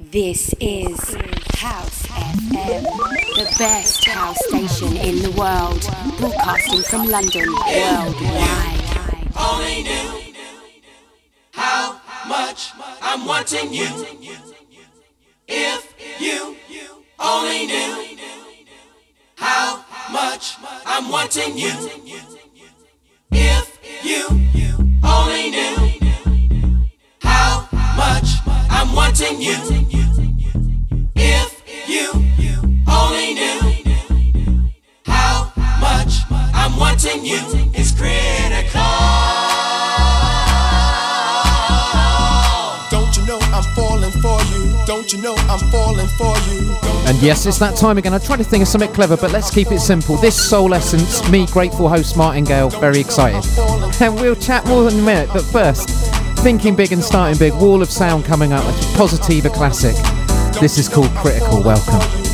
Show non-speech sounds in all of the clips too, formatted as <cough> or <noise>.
This is House FM, the best house station in the world, broadcasting from London worldwide. Only knew how much I'm wanting you. If you only knew how much I'm wanting you. You? Know I'm falling for you? And yes, it's that time again. I try to think of something clever, but let's keep it simple. This Soul Essence, me, grateful host Martin Gale, very excited. <laughs> And we'll chat more in a minute, but first, thinking big and starting big, Wall of Sound coming up, Positiva classic. This is called Critical. Welcome.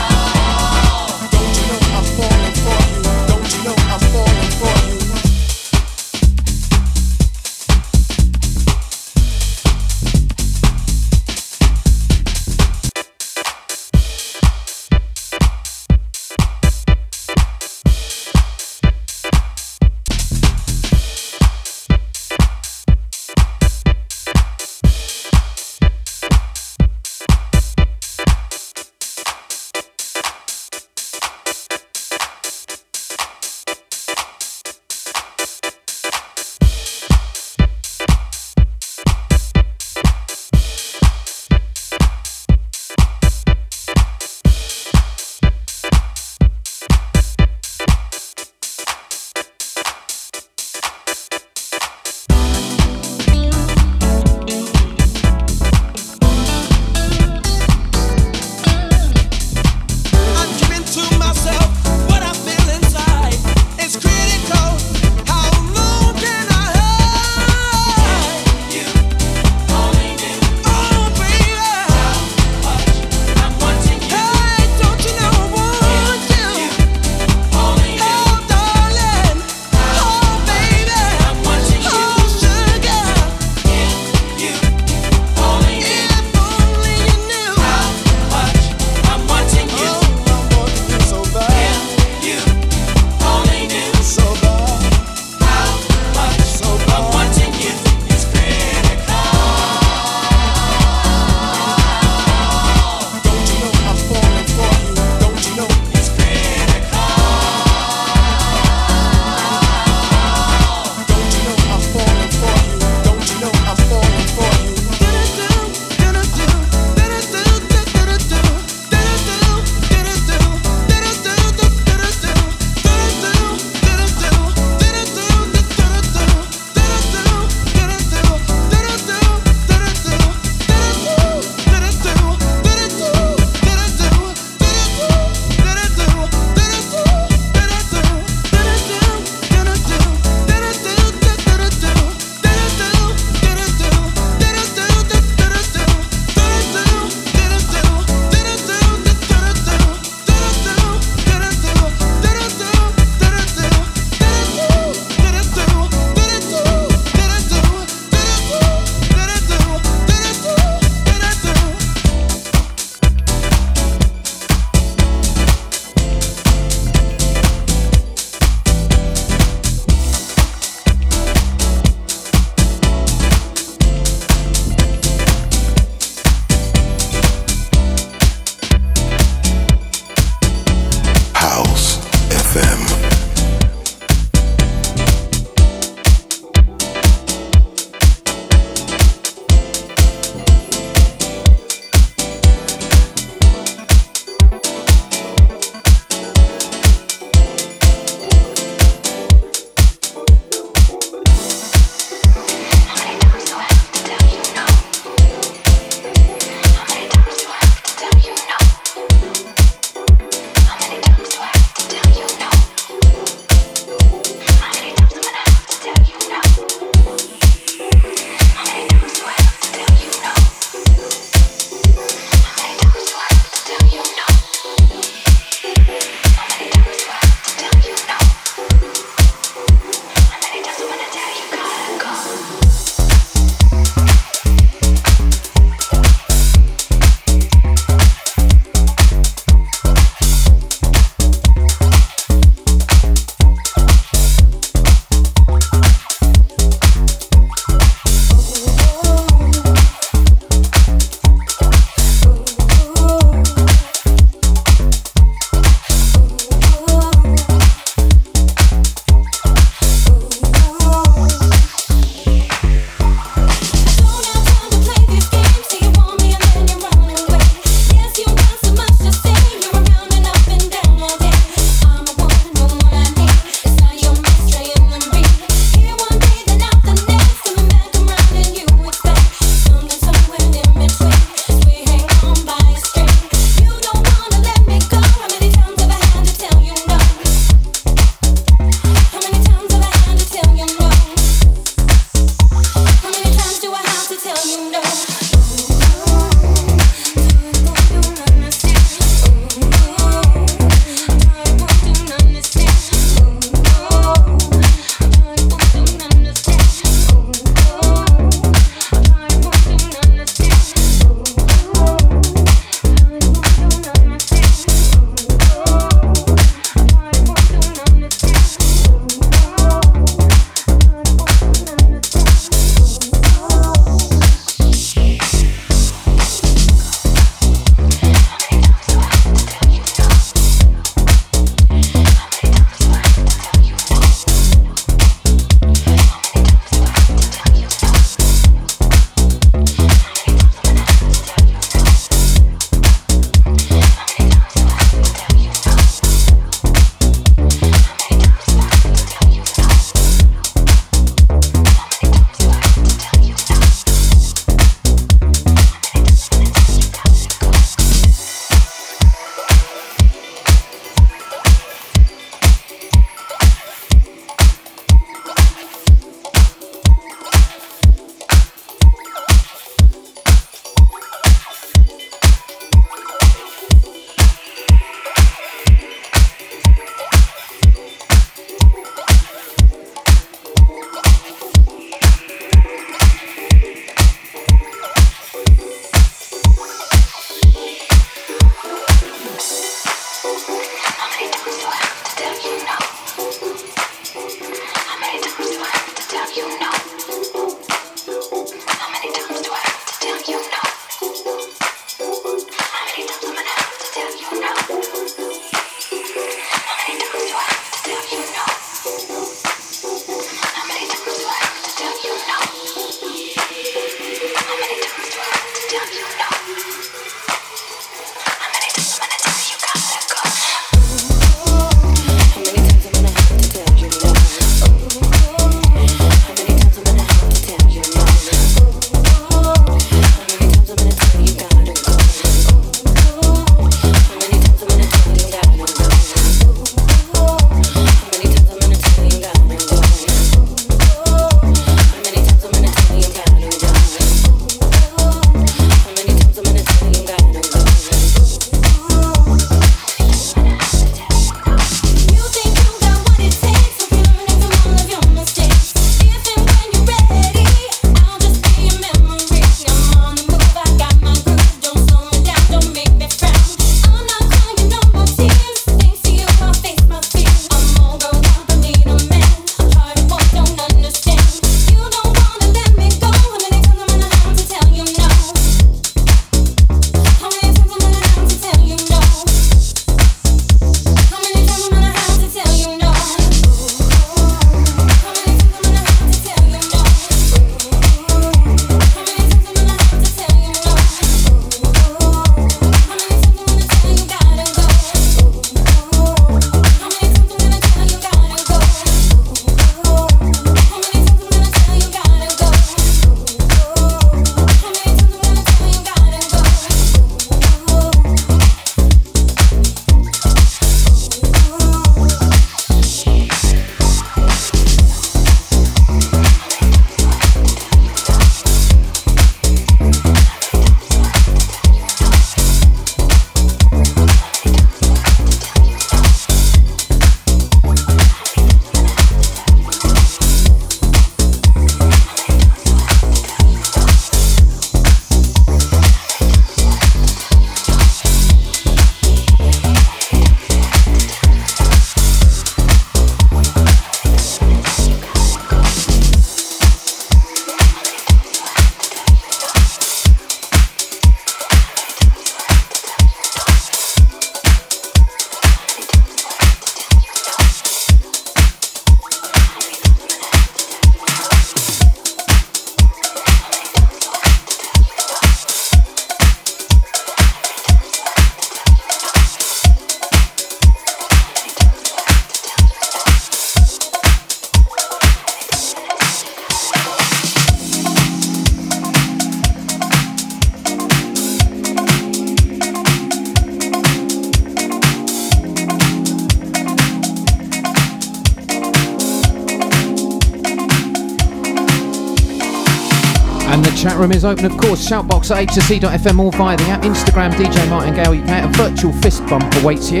Shoutbox at hsc.fm or via the app. Instagram, DJ Martin Gale UK. A virtual fist bump awaits you.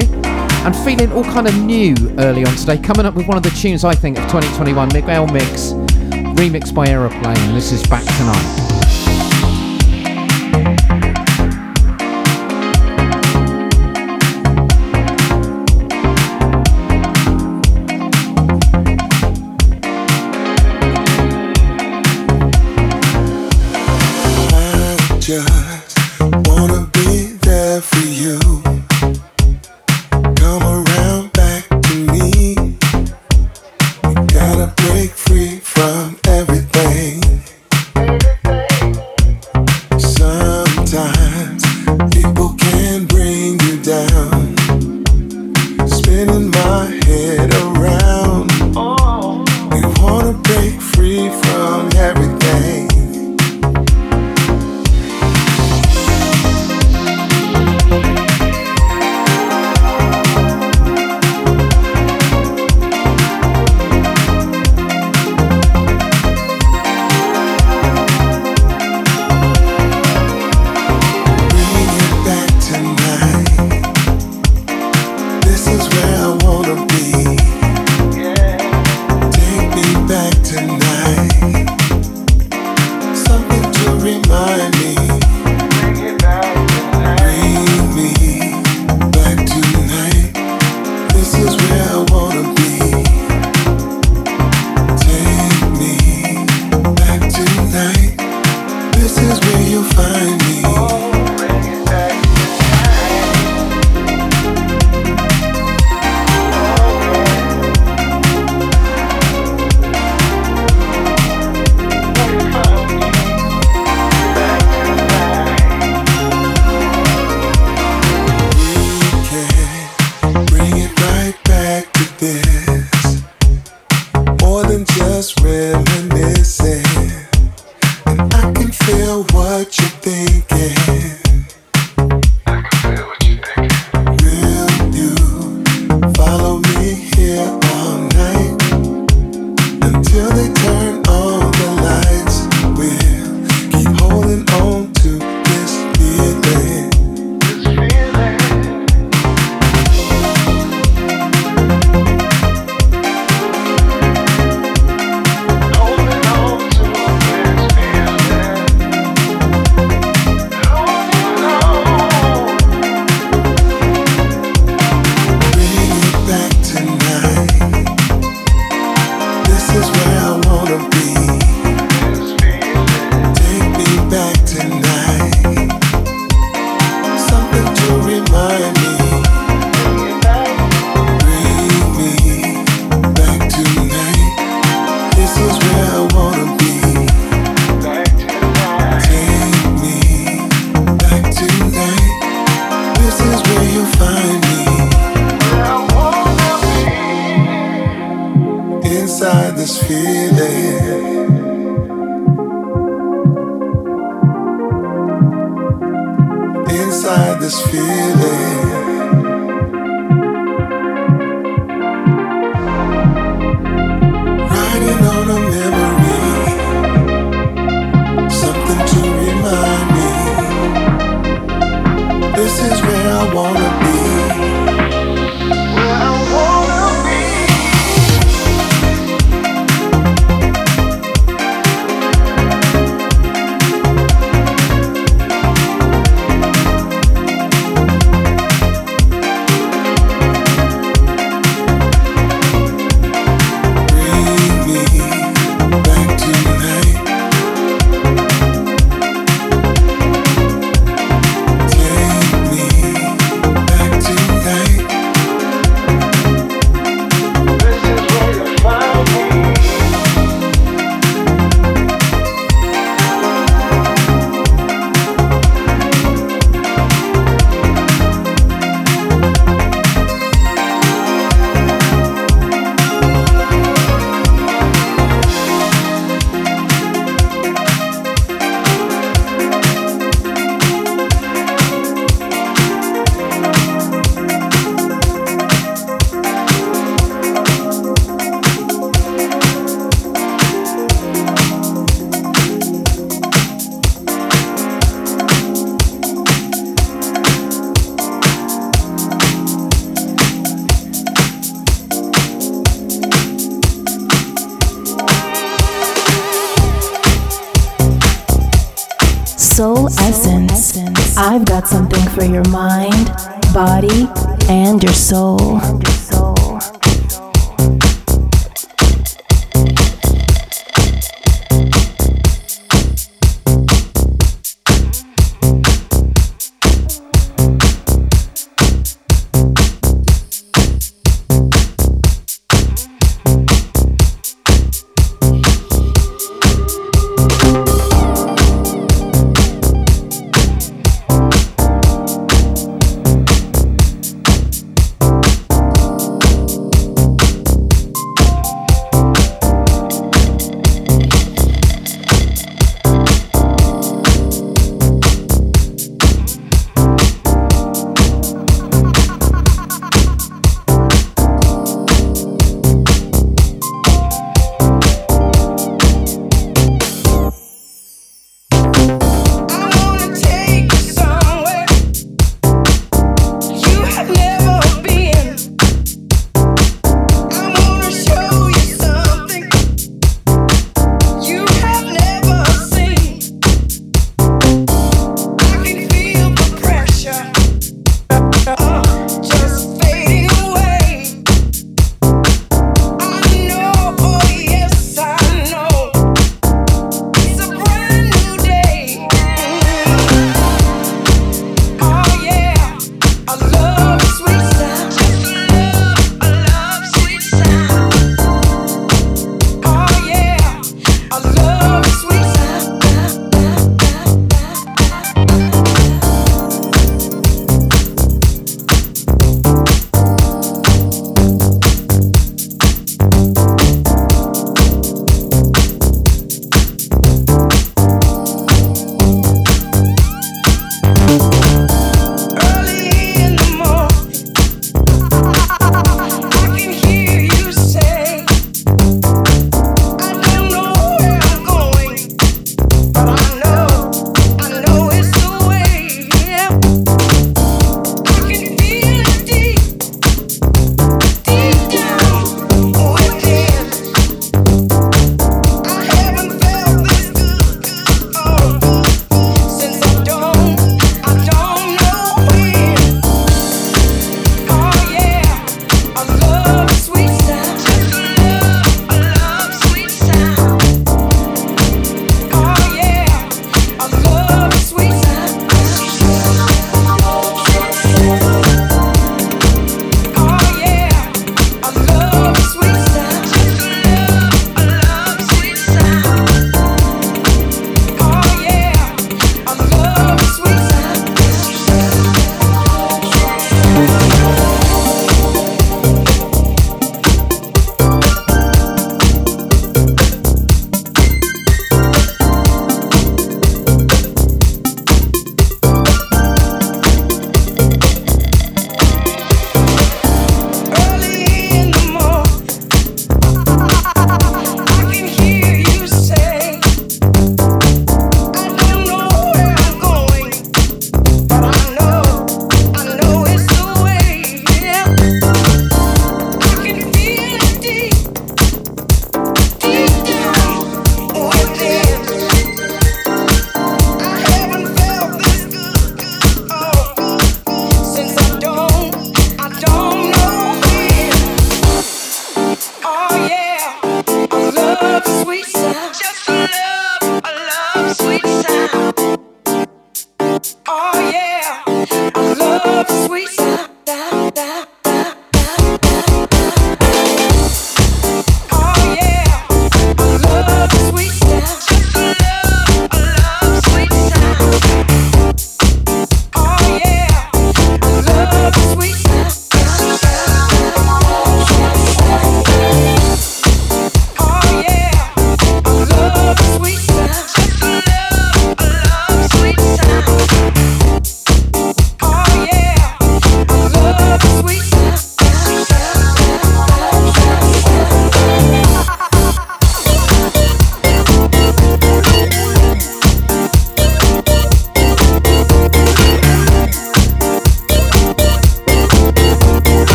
And feeling all kind of new early on today. Coming up with one of the tunes, I think, of 2021. Miguel Migs, remixed by Aeroplane. This is Back Tonight.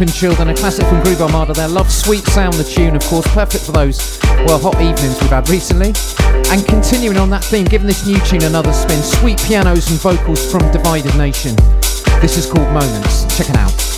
And chilled, and a classic from Groove Armada there. Love Sweet Sound, the tune, of course, perfect for those, well, hot evenings we've had recently. And continuing on that theme, giving this new tune another spin, sweet pianos and vocals from Divided Nation. This is called Moments. Check it out.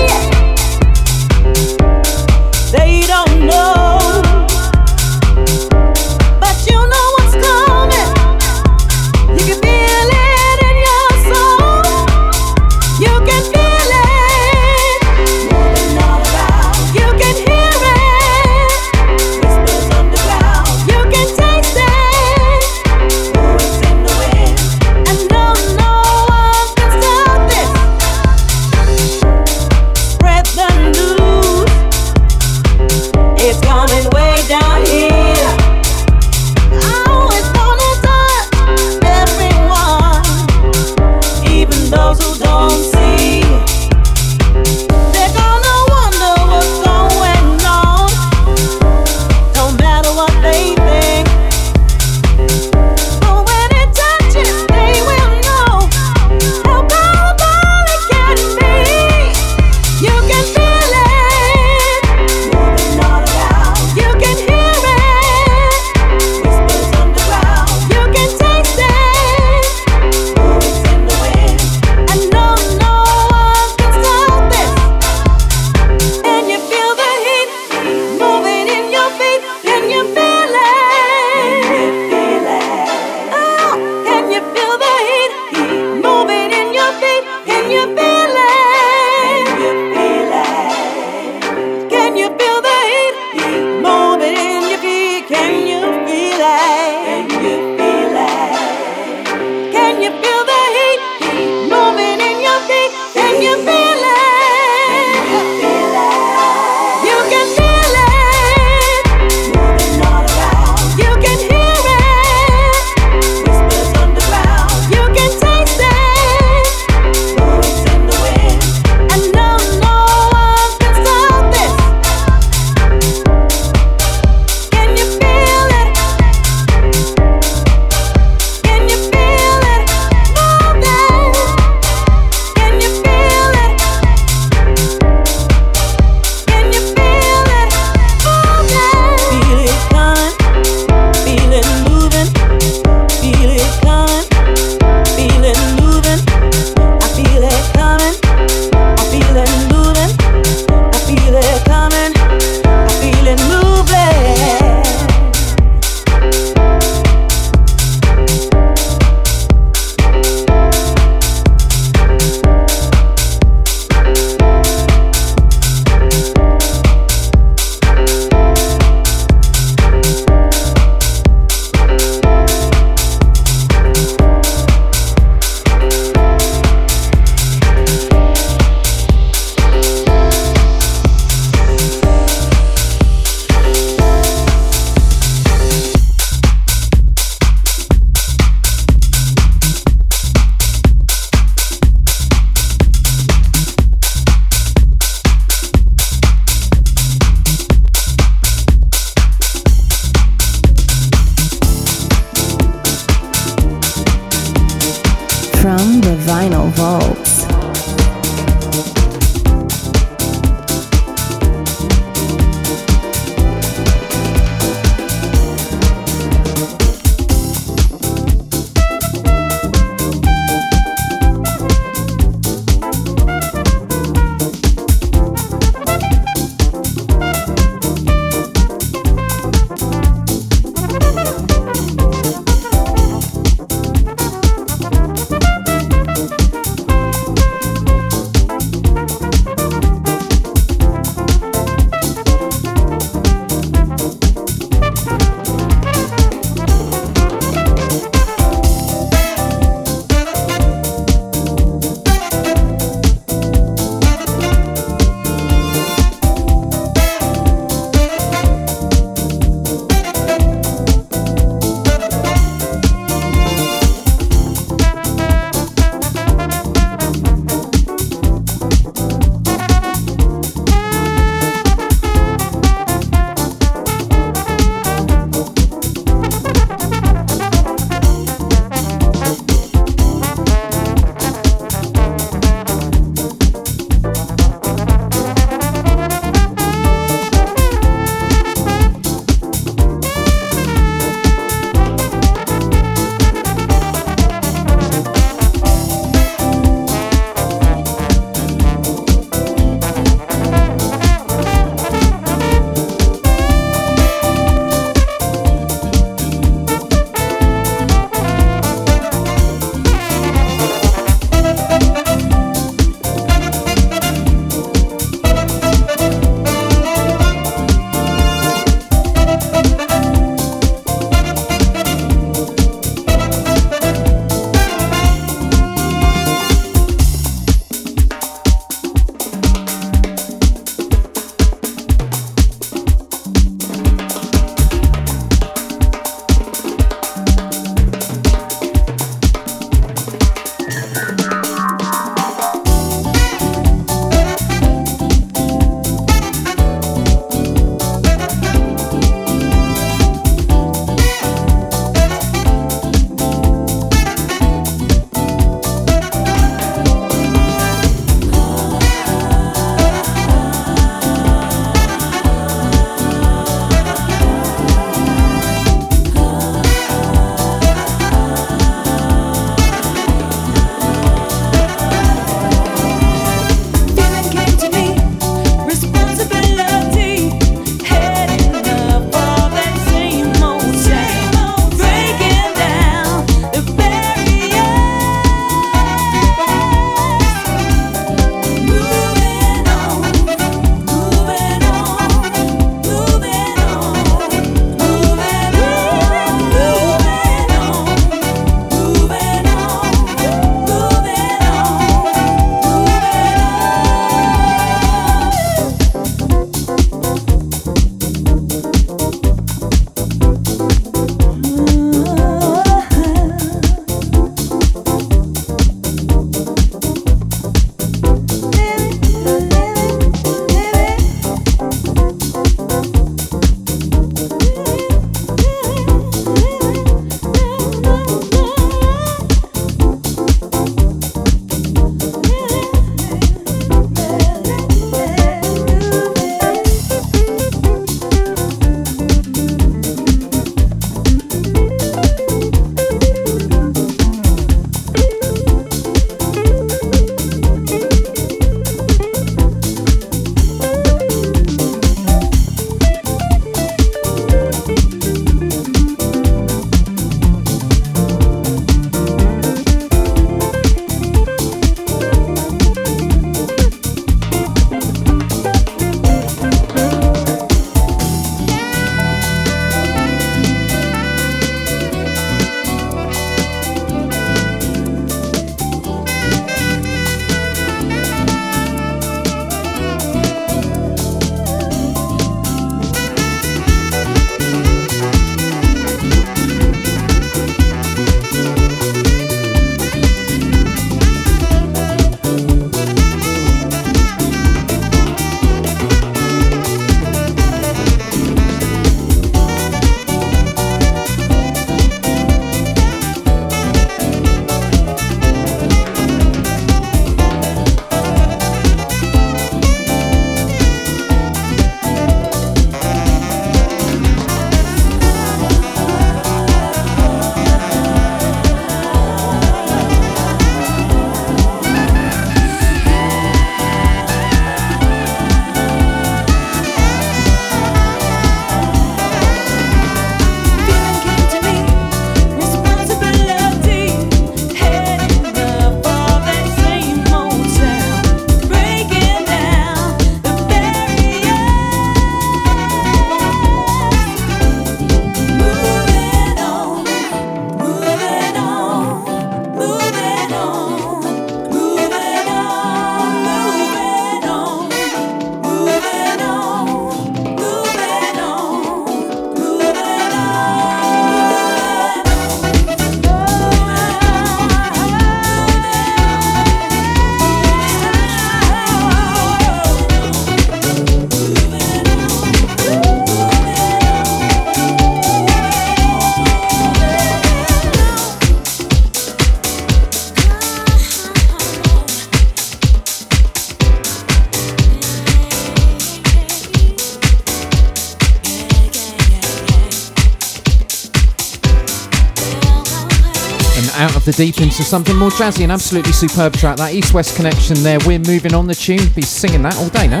Deep into something more jazzy and absolutely superb track. That East West connection there. We're moving on the tune. Be singing that all day now.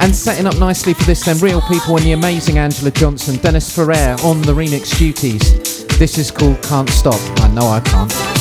And setting up nicely for this, then, Real People and the amazing Angela Johnson, Dennis Ferrer on the remix duties. This is called Can't Stop. I know I can't.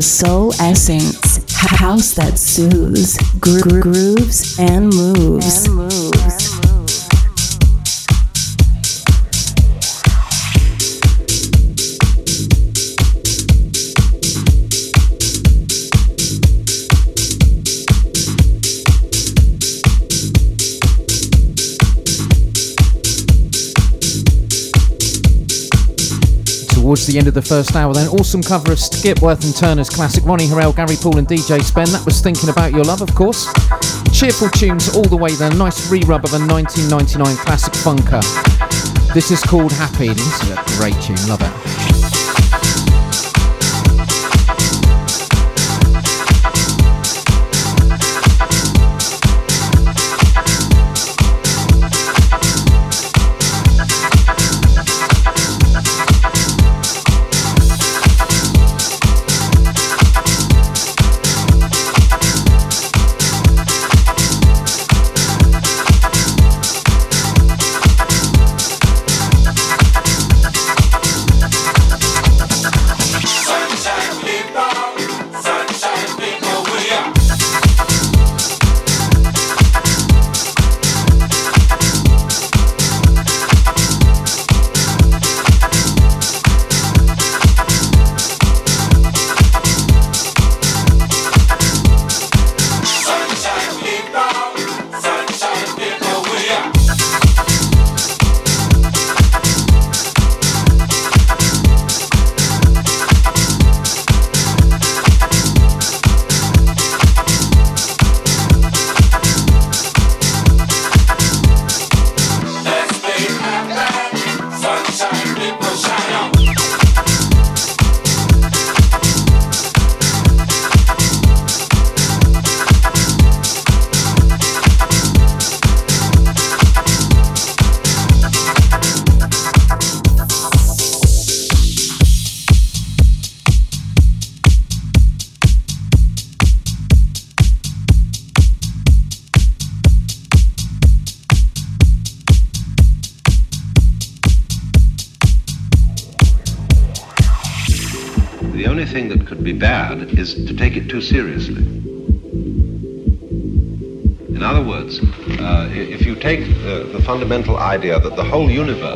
To Soul end of the first hour. Then awesome cover of Skipworth and Turner's classic Ronnie Herel, Gary Paul and DJ Spen. That was Thinking About Your Love, of course. Cheerful tunes all the way there. Nice re-rub of a 1999 classic funker. This is called Happy. This is a great tune. Love it. Idea that the whole universe,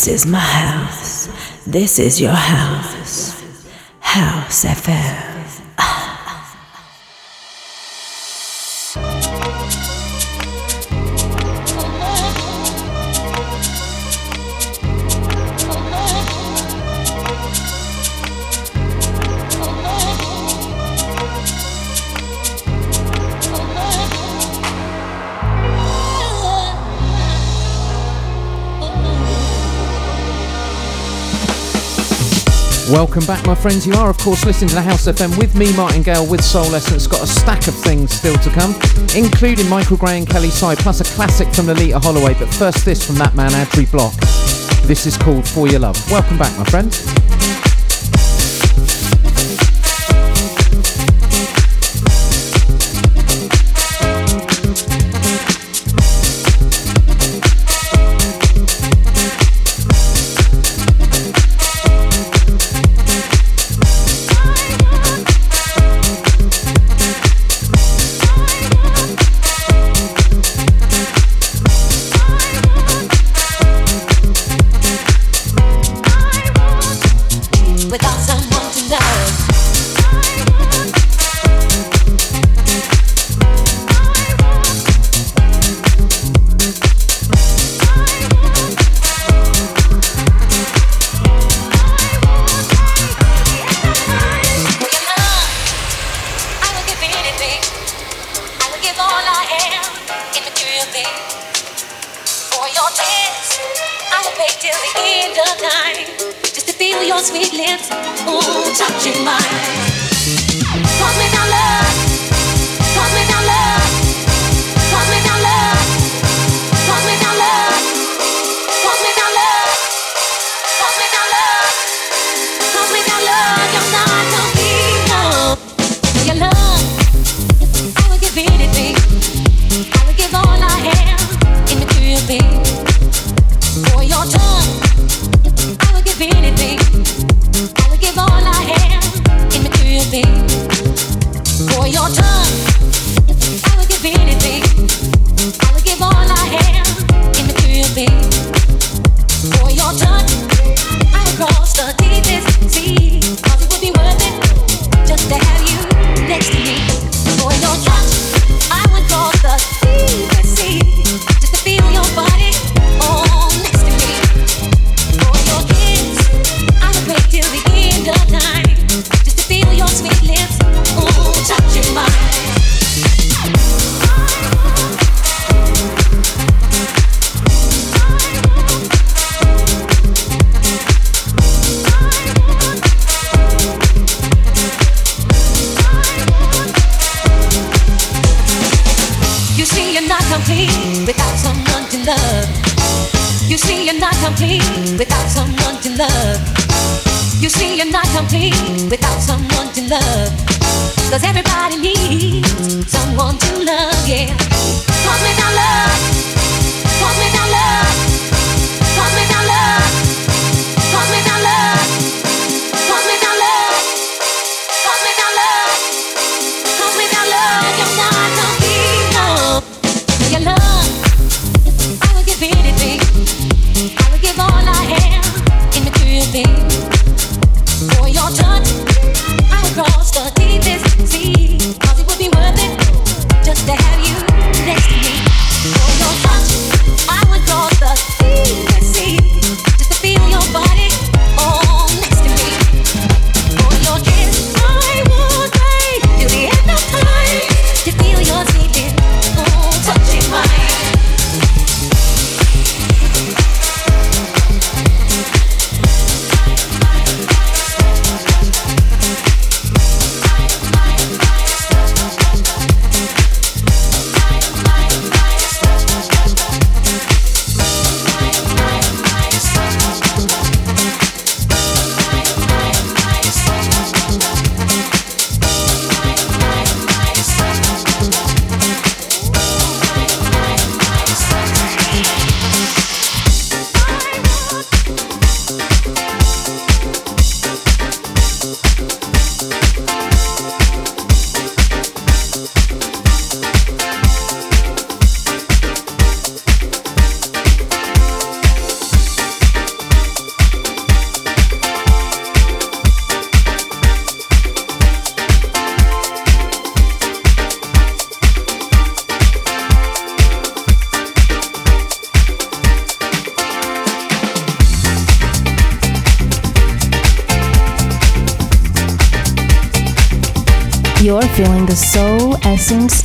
This is my house. This is your house. House FM. Welcome back, my friends. You are, of course, listening to the House FM with me, Martin Gale, with Soul Essence. Got a stack of things still to come, including Michael Gray and Kelly Side, plus a classic from Loleatta Holloway. But first, this from that man, Adri Blok. This is called For Your Love. Welcome back, my friends.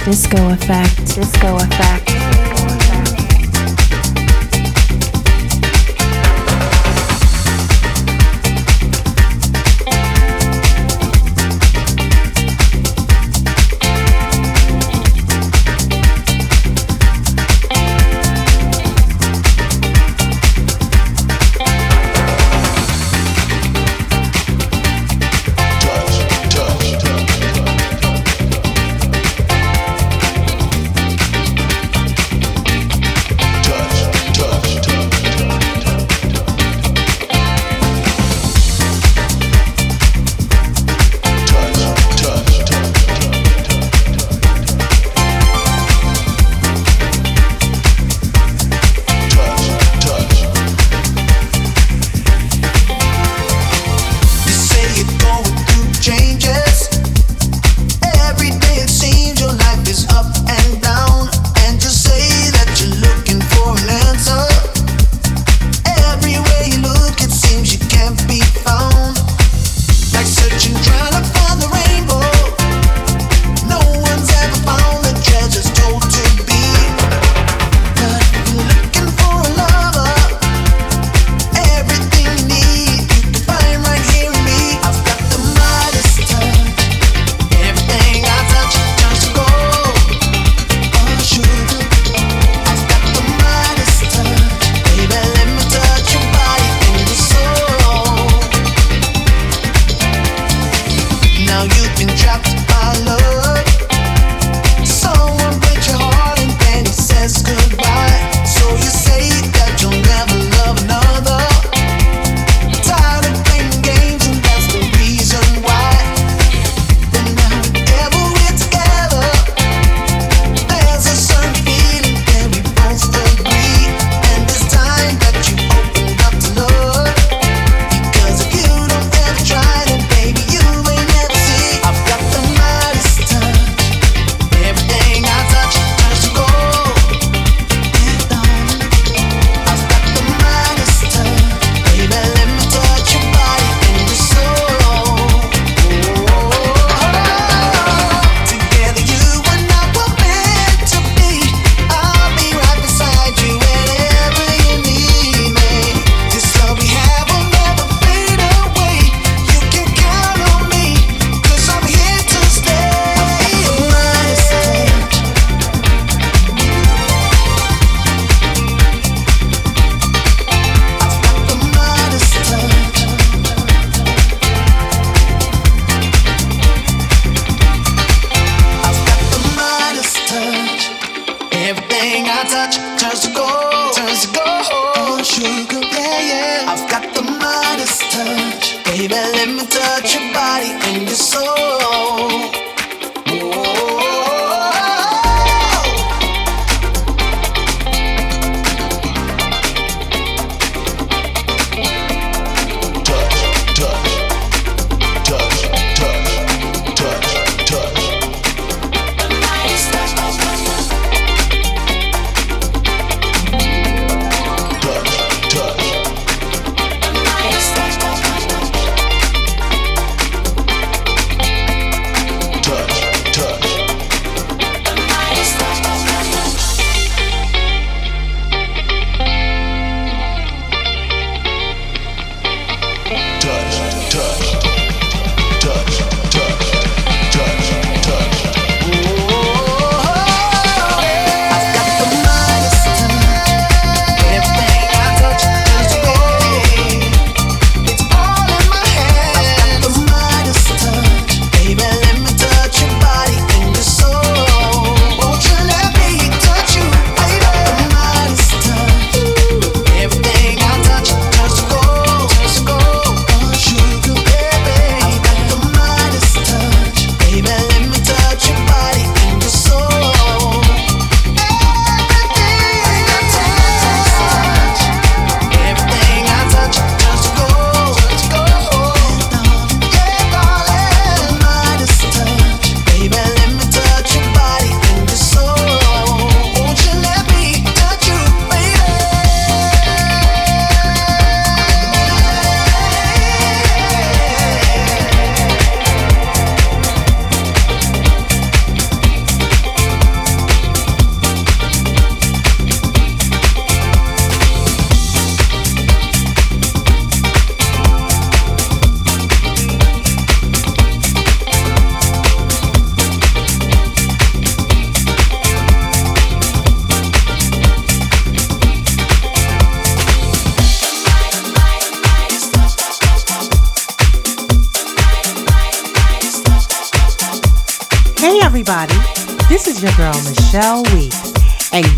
Disco effect.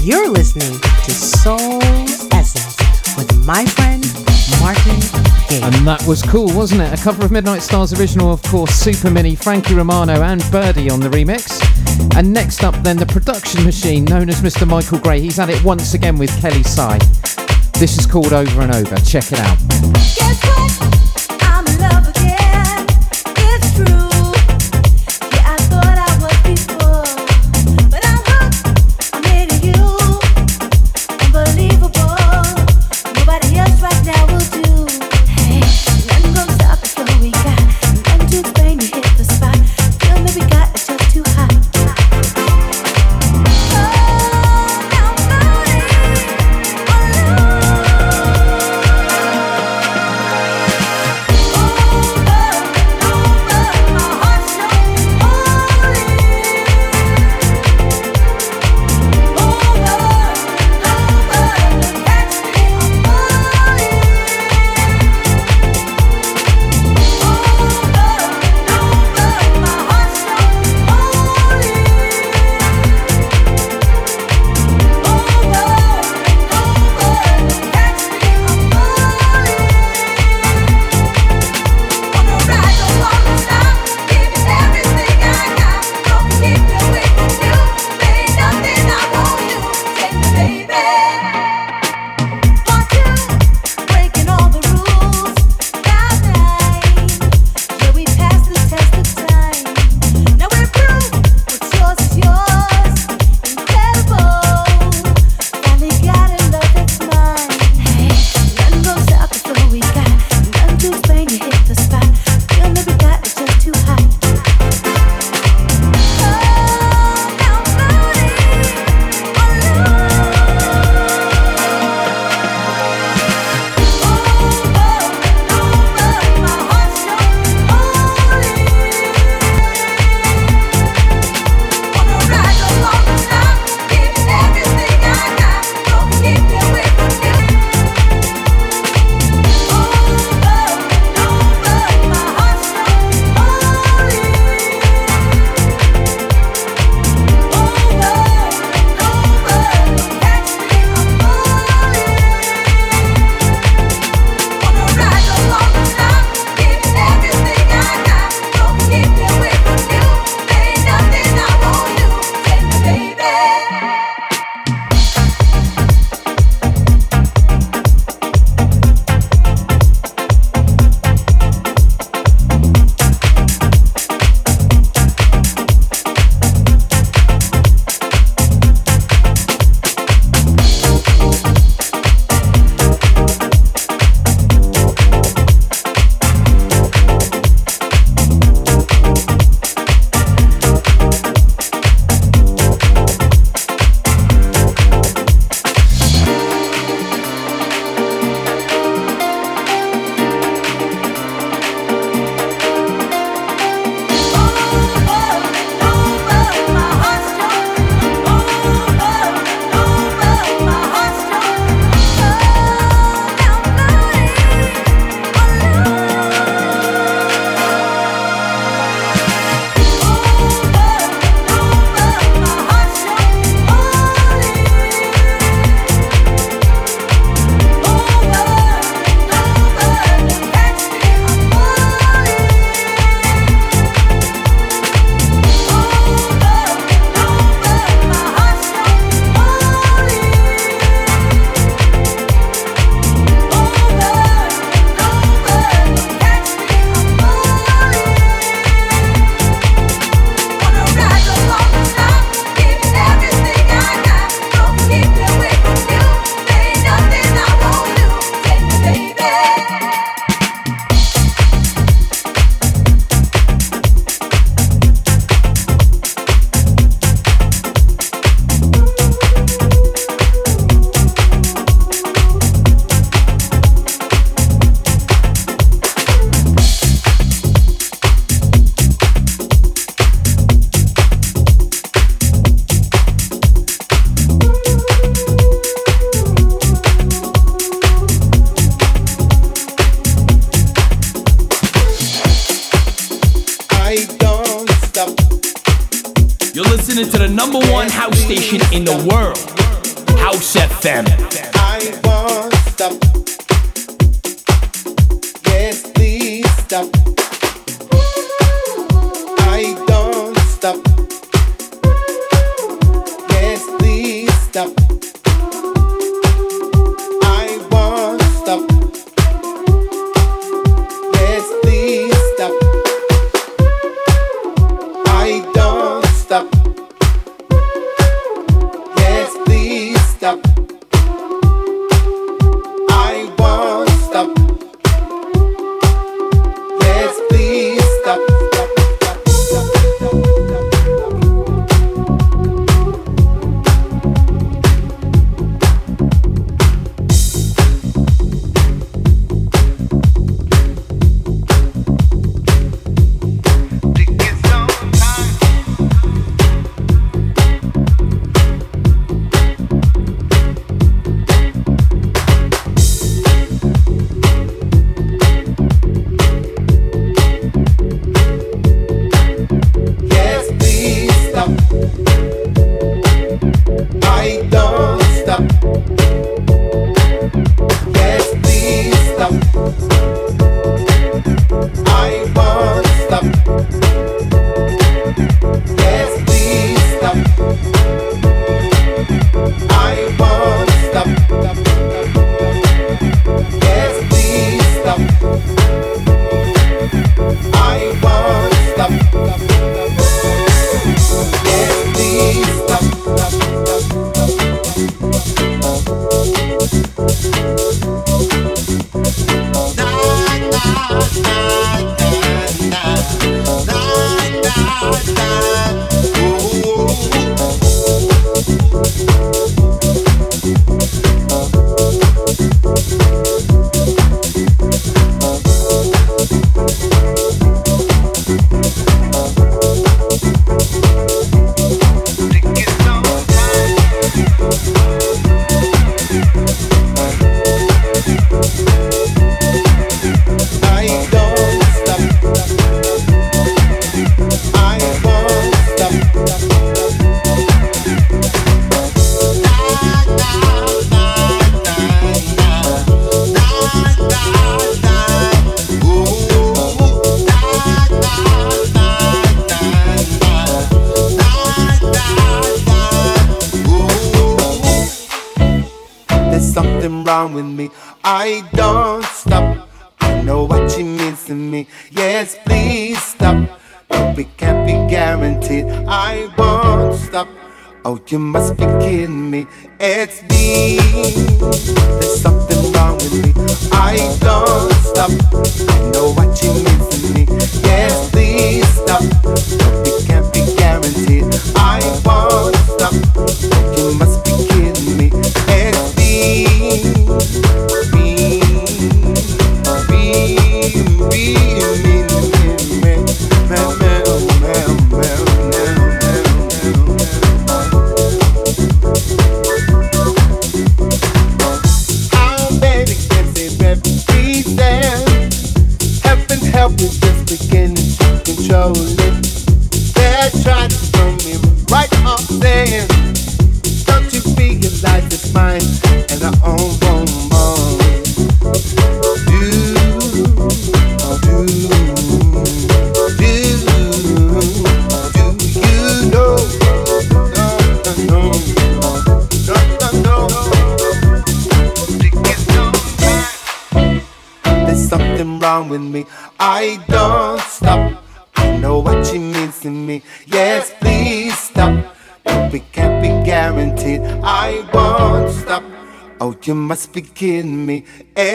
You're listening to Soul Essence with my friend, Martin Gale. And that was cool, wasn't it? A cover of Midnight Stars original, of course, Super Mini, Frankie Romano, and Birdie on the remix. And next up, then, the production machine known as Mr. Michael Gray. He's at it once again with Kelly Sai. This is called Over and Over. Check it out.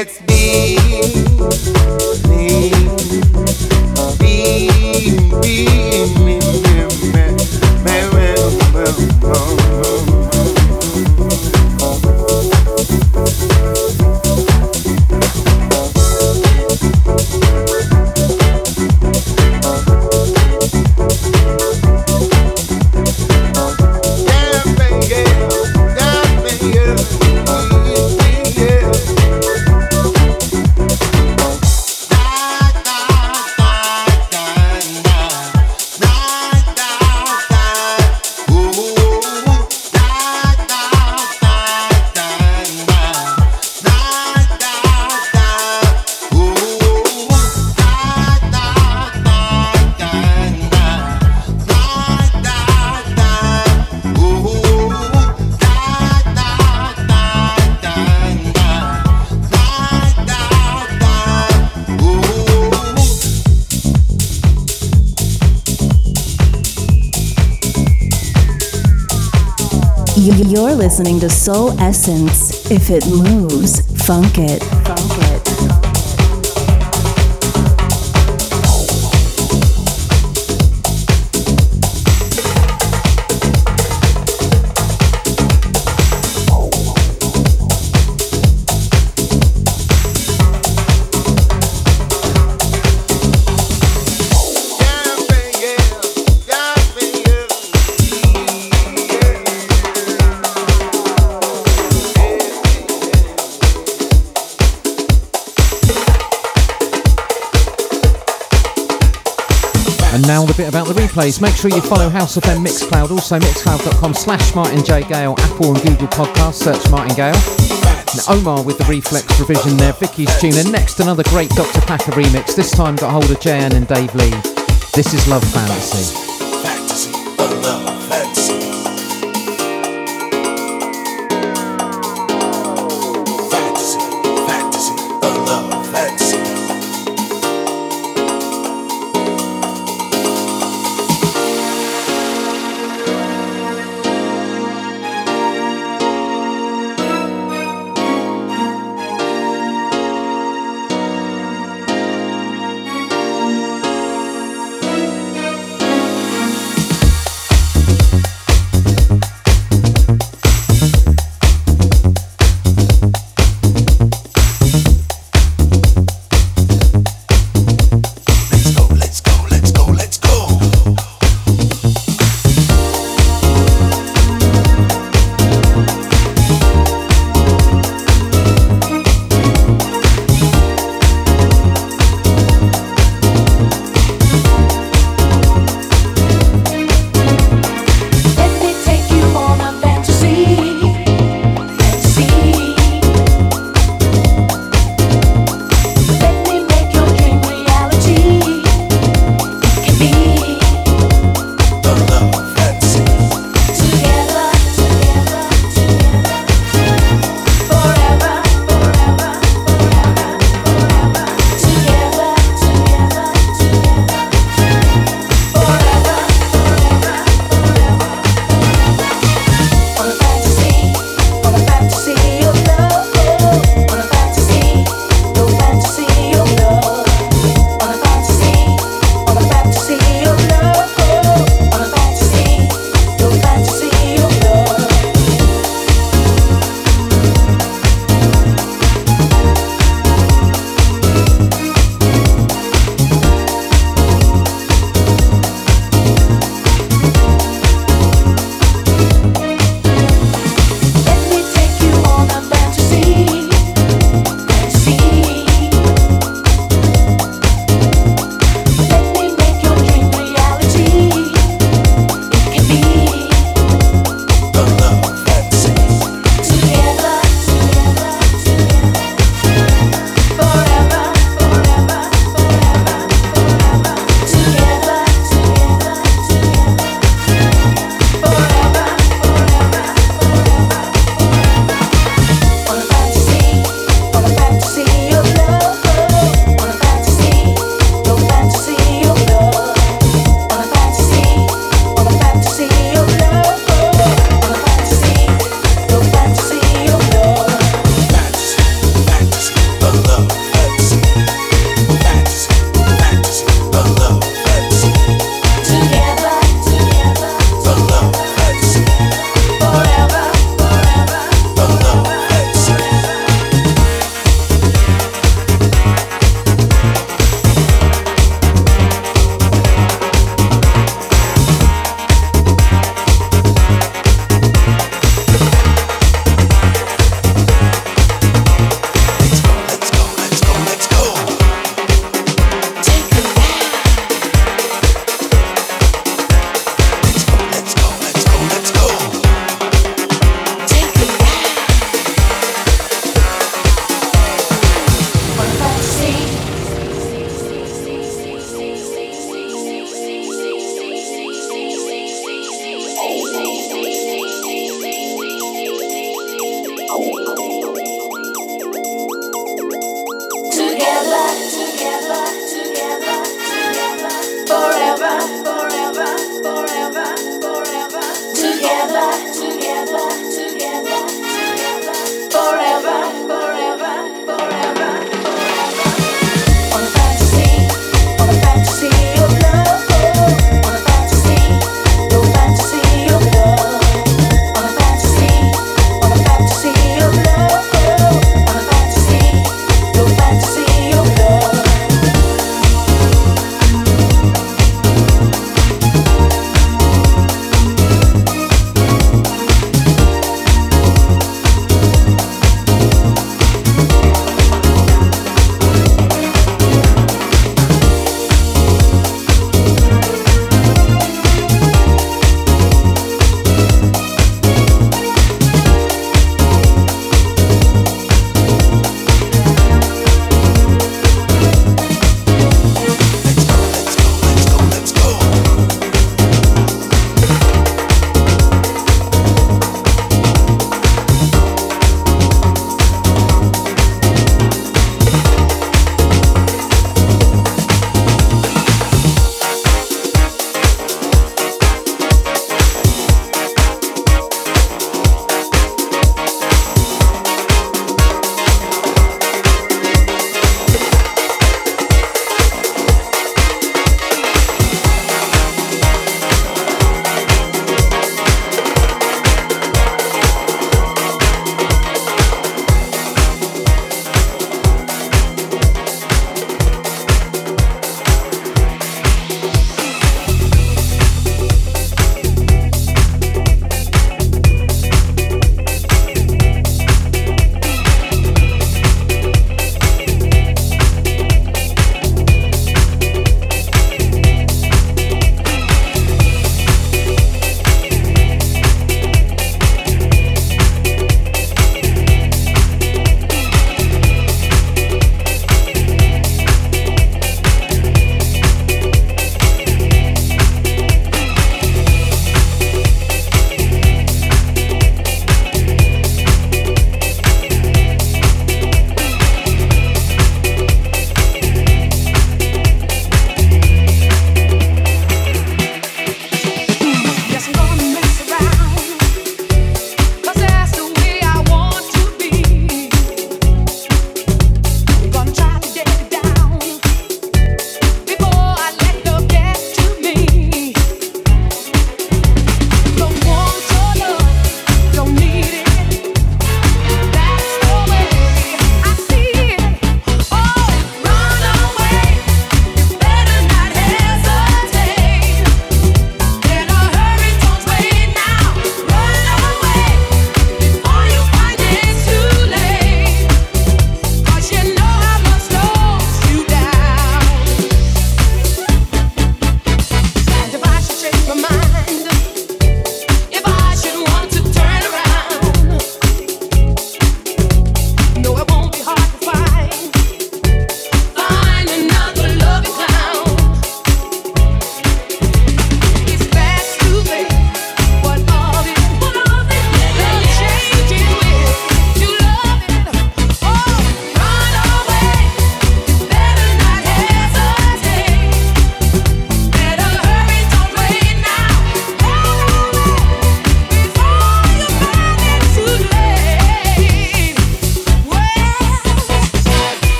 It's listening to Soul Essence. If it moves, funk it. Please Make sure you follow House of M Mixcloud, also mixcloud.com slash Martin J. Gale, Apple and Google Podcasts, search Martin Gale. And Omar with the reflex revision there, Vicky's tune. And next, another great Dr. Packer remix, this time got hold of JN and Dave Lee. This is Love Fantasy.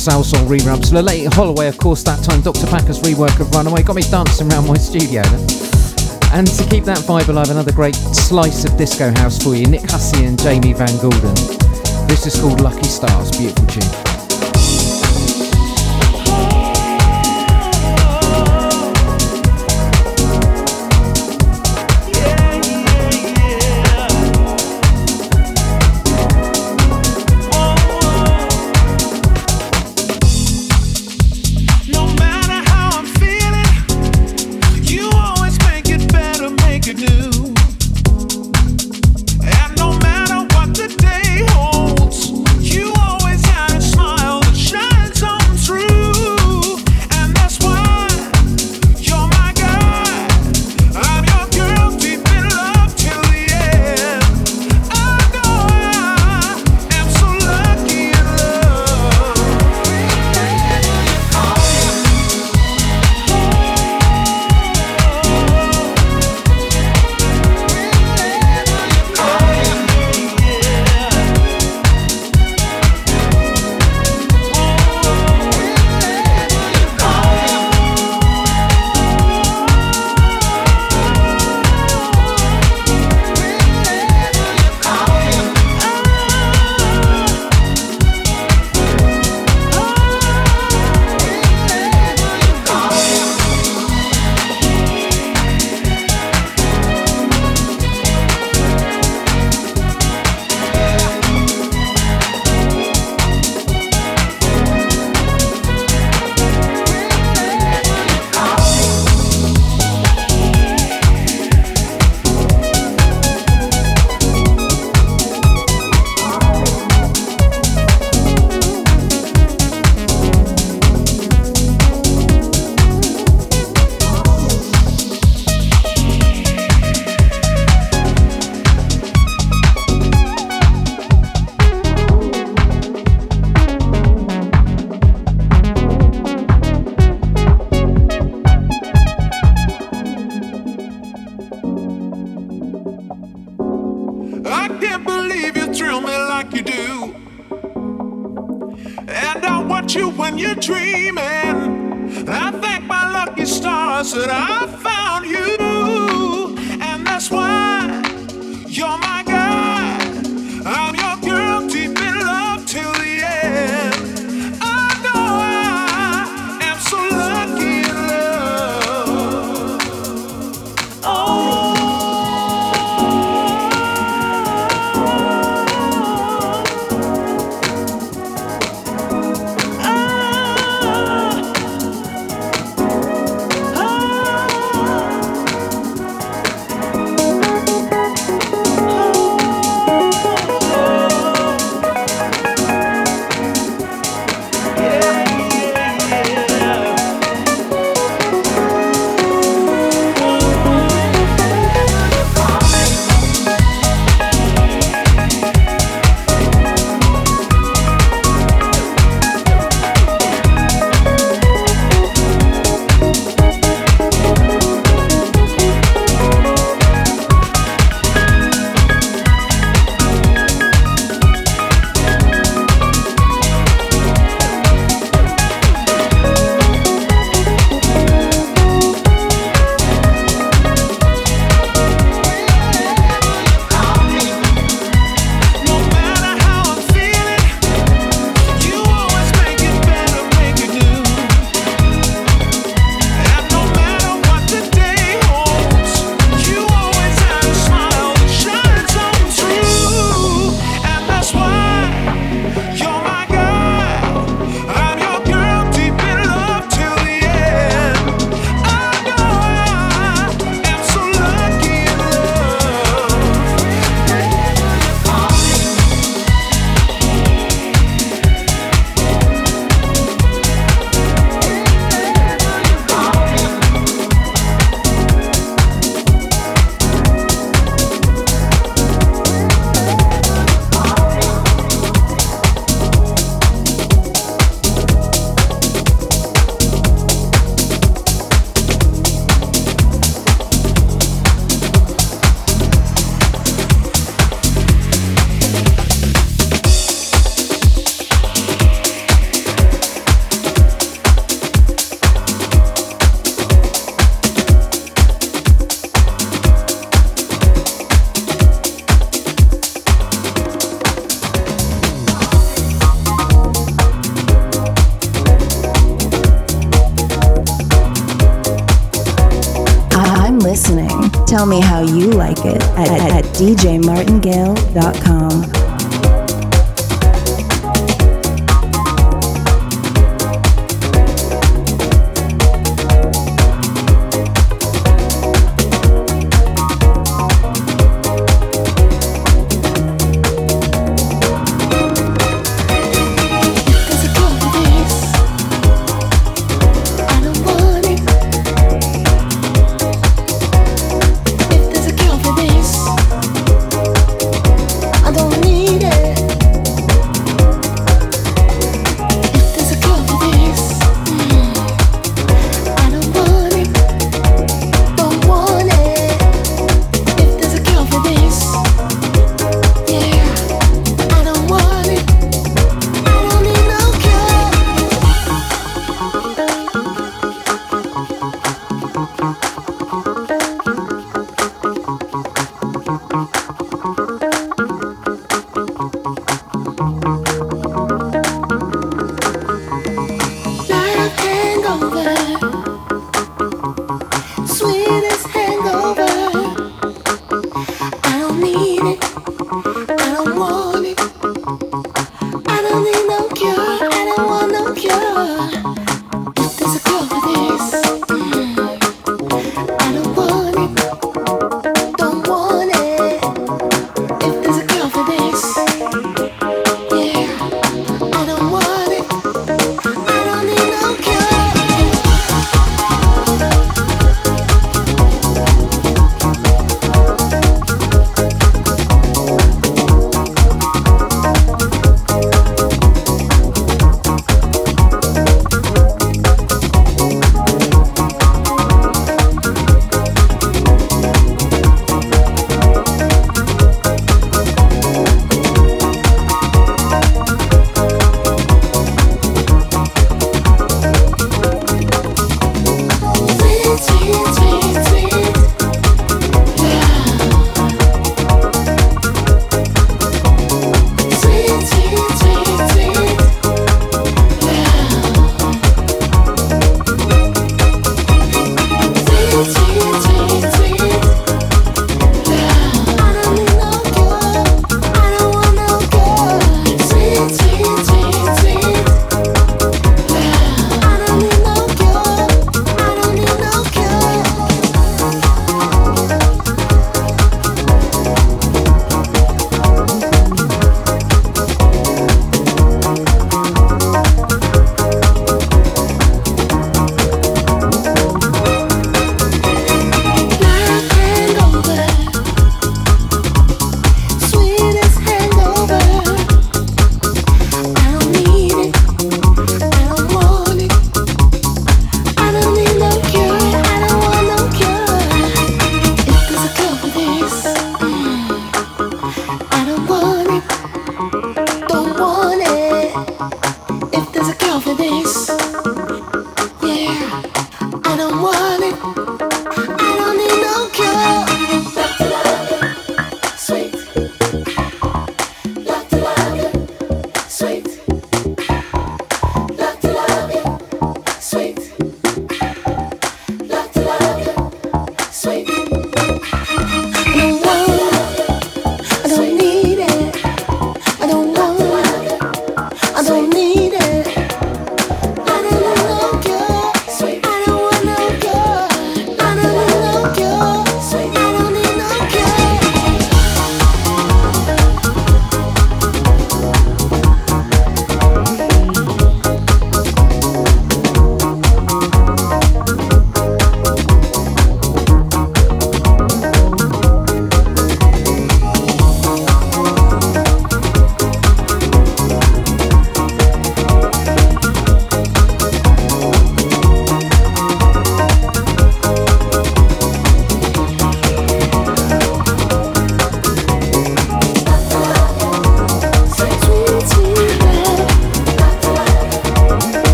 Soul Song the late Holloway, of course, that time Dr. Packer's rework of Runaway got me dancing around my studio. And to keep that vibe alive, another great slice of disco house for you. Nick Hussey and Jamie Van Gulden. This is called Lucky Stars, beautiful tune.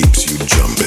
keeps you jumping.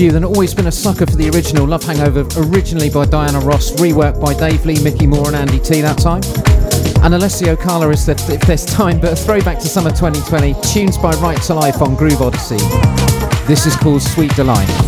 Last few, always been a sucker for the original Love Hangover, originally by Diana Ross, reworked by Dave Lee, Micky More, and Andy Tee that time. And Alessio Carla is that if time, but a throwback to summer 2020, tunes by Right to Life on Groove Odyssey. This is called Sweet Delight.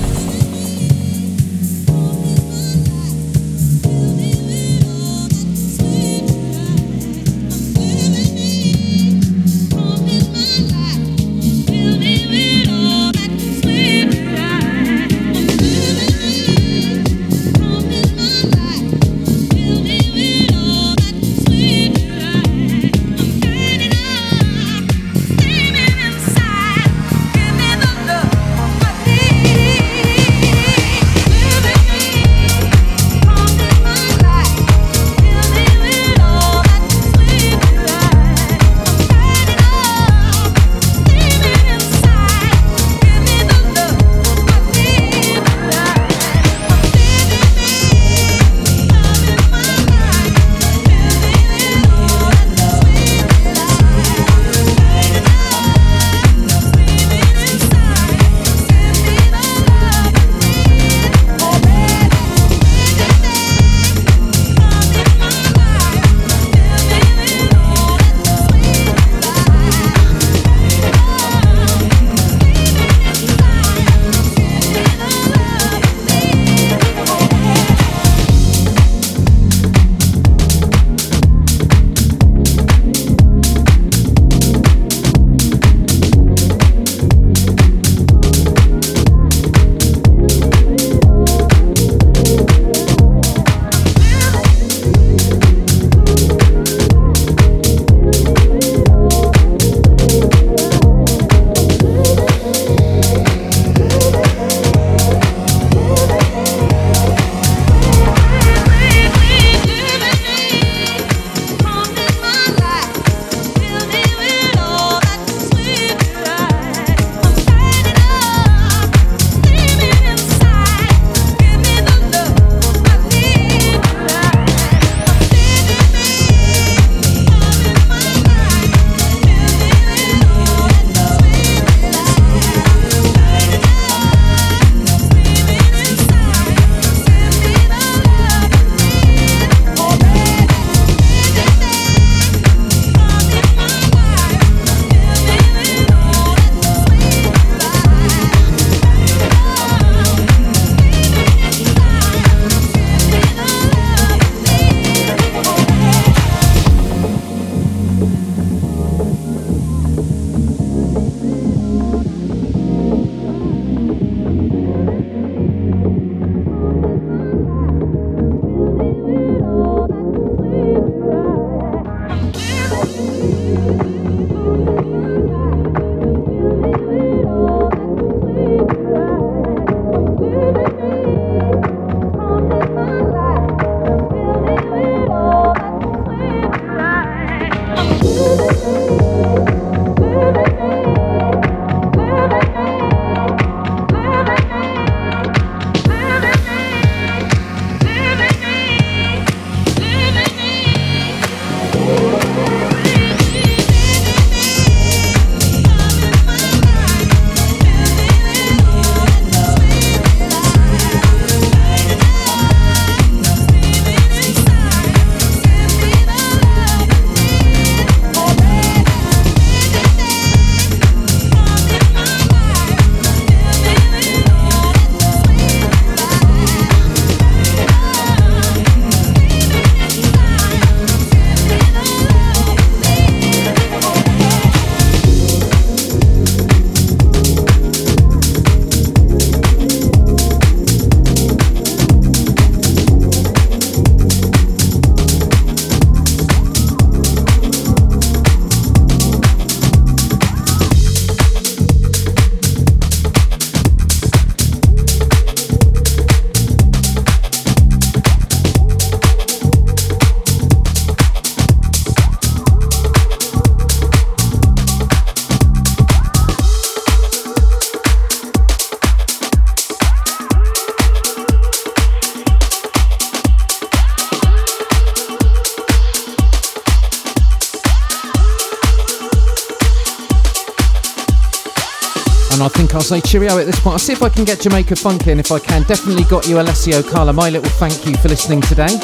Say cheerio at this point. I'll see if I can get Jamaica Funk in. If I can, definitely got you Alessio Carla. My little thank you for listening today.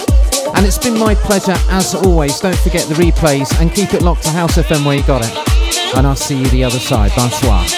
And it's been my pleasure as always. Don't forget the replays and keep it locked to House FM where you got it. And I'll see you the other side. Bonsoir.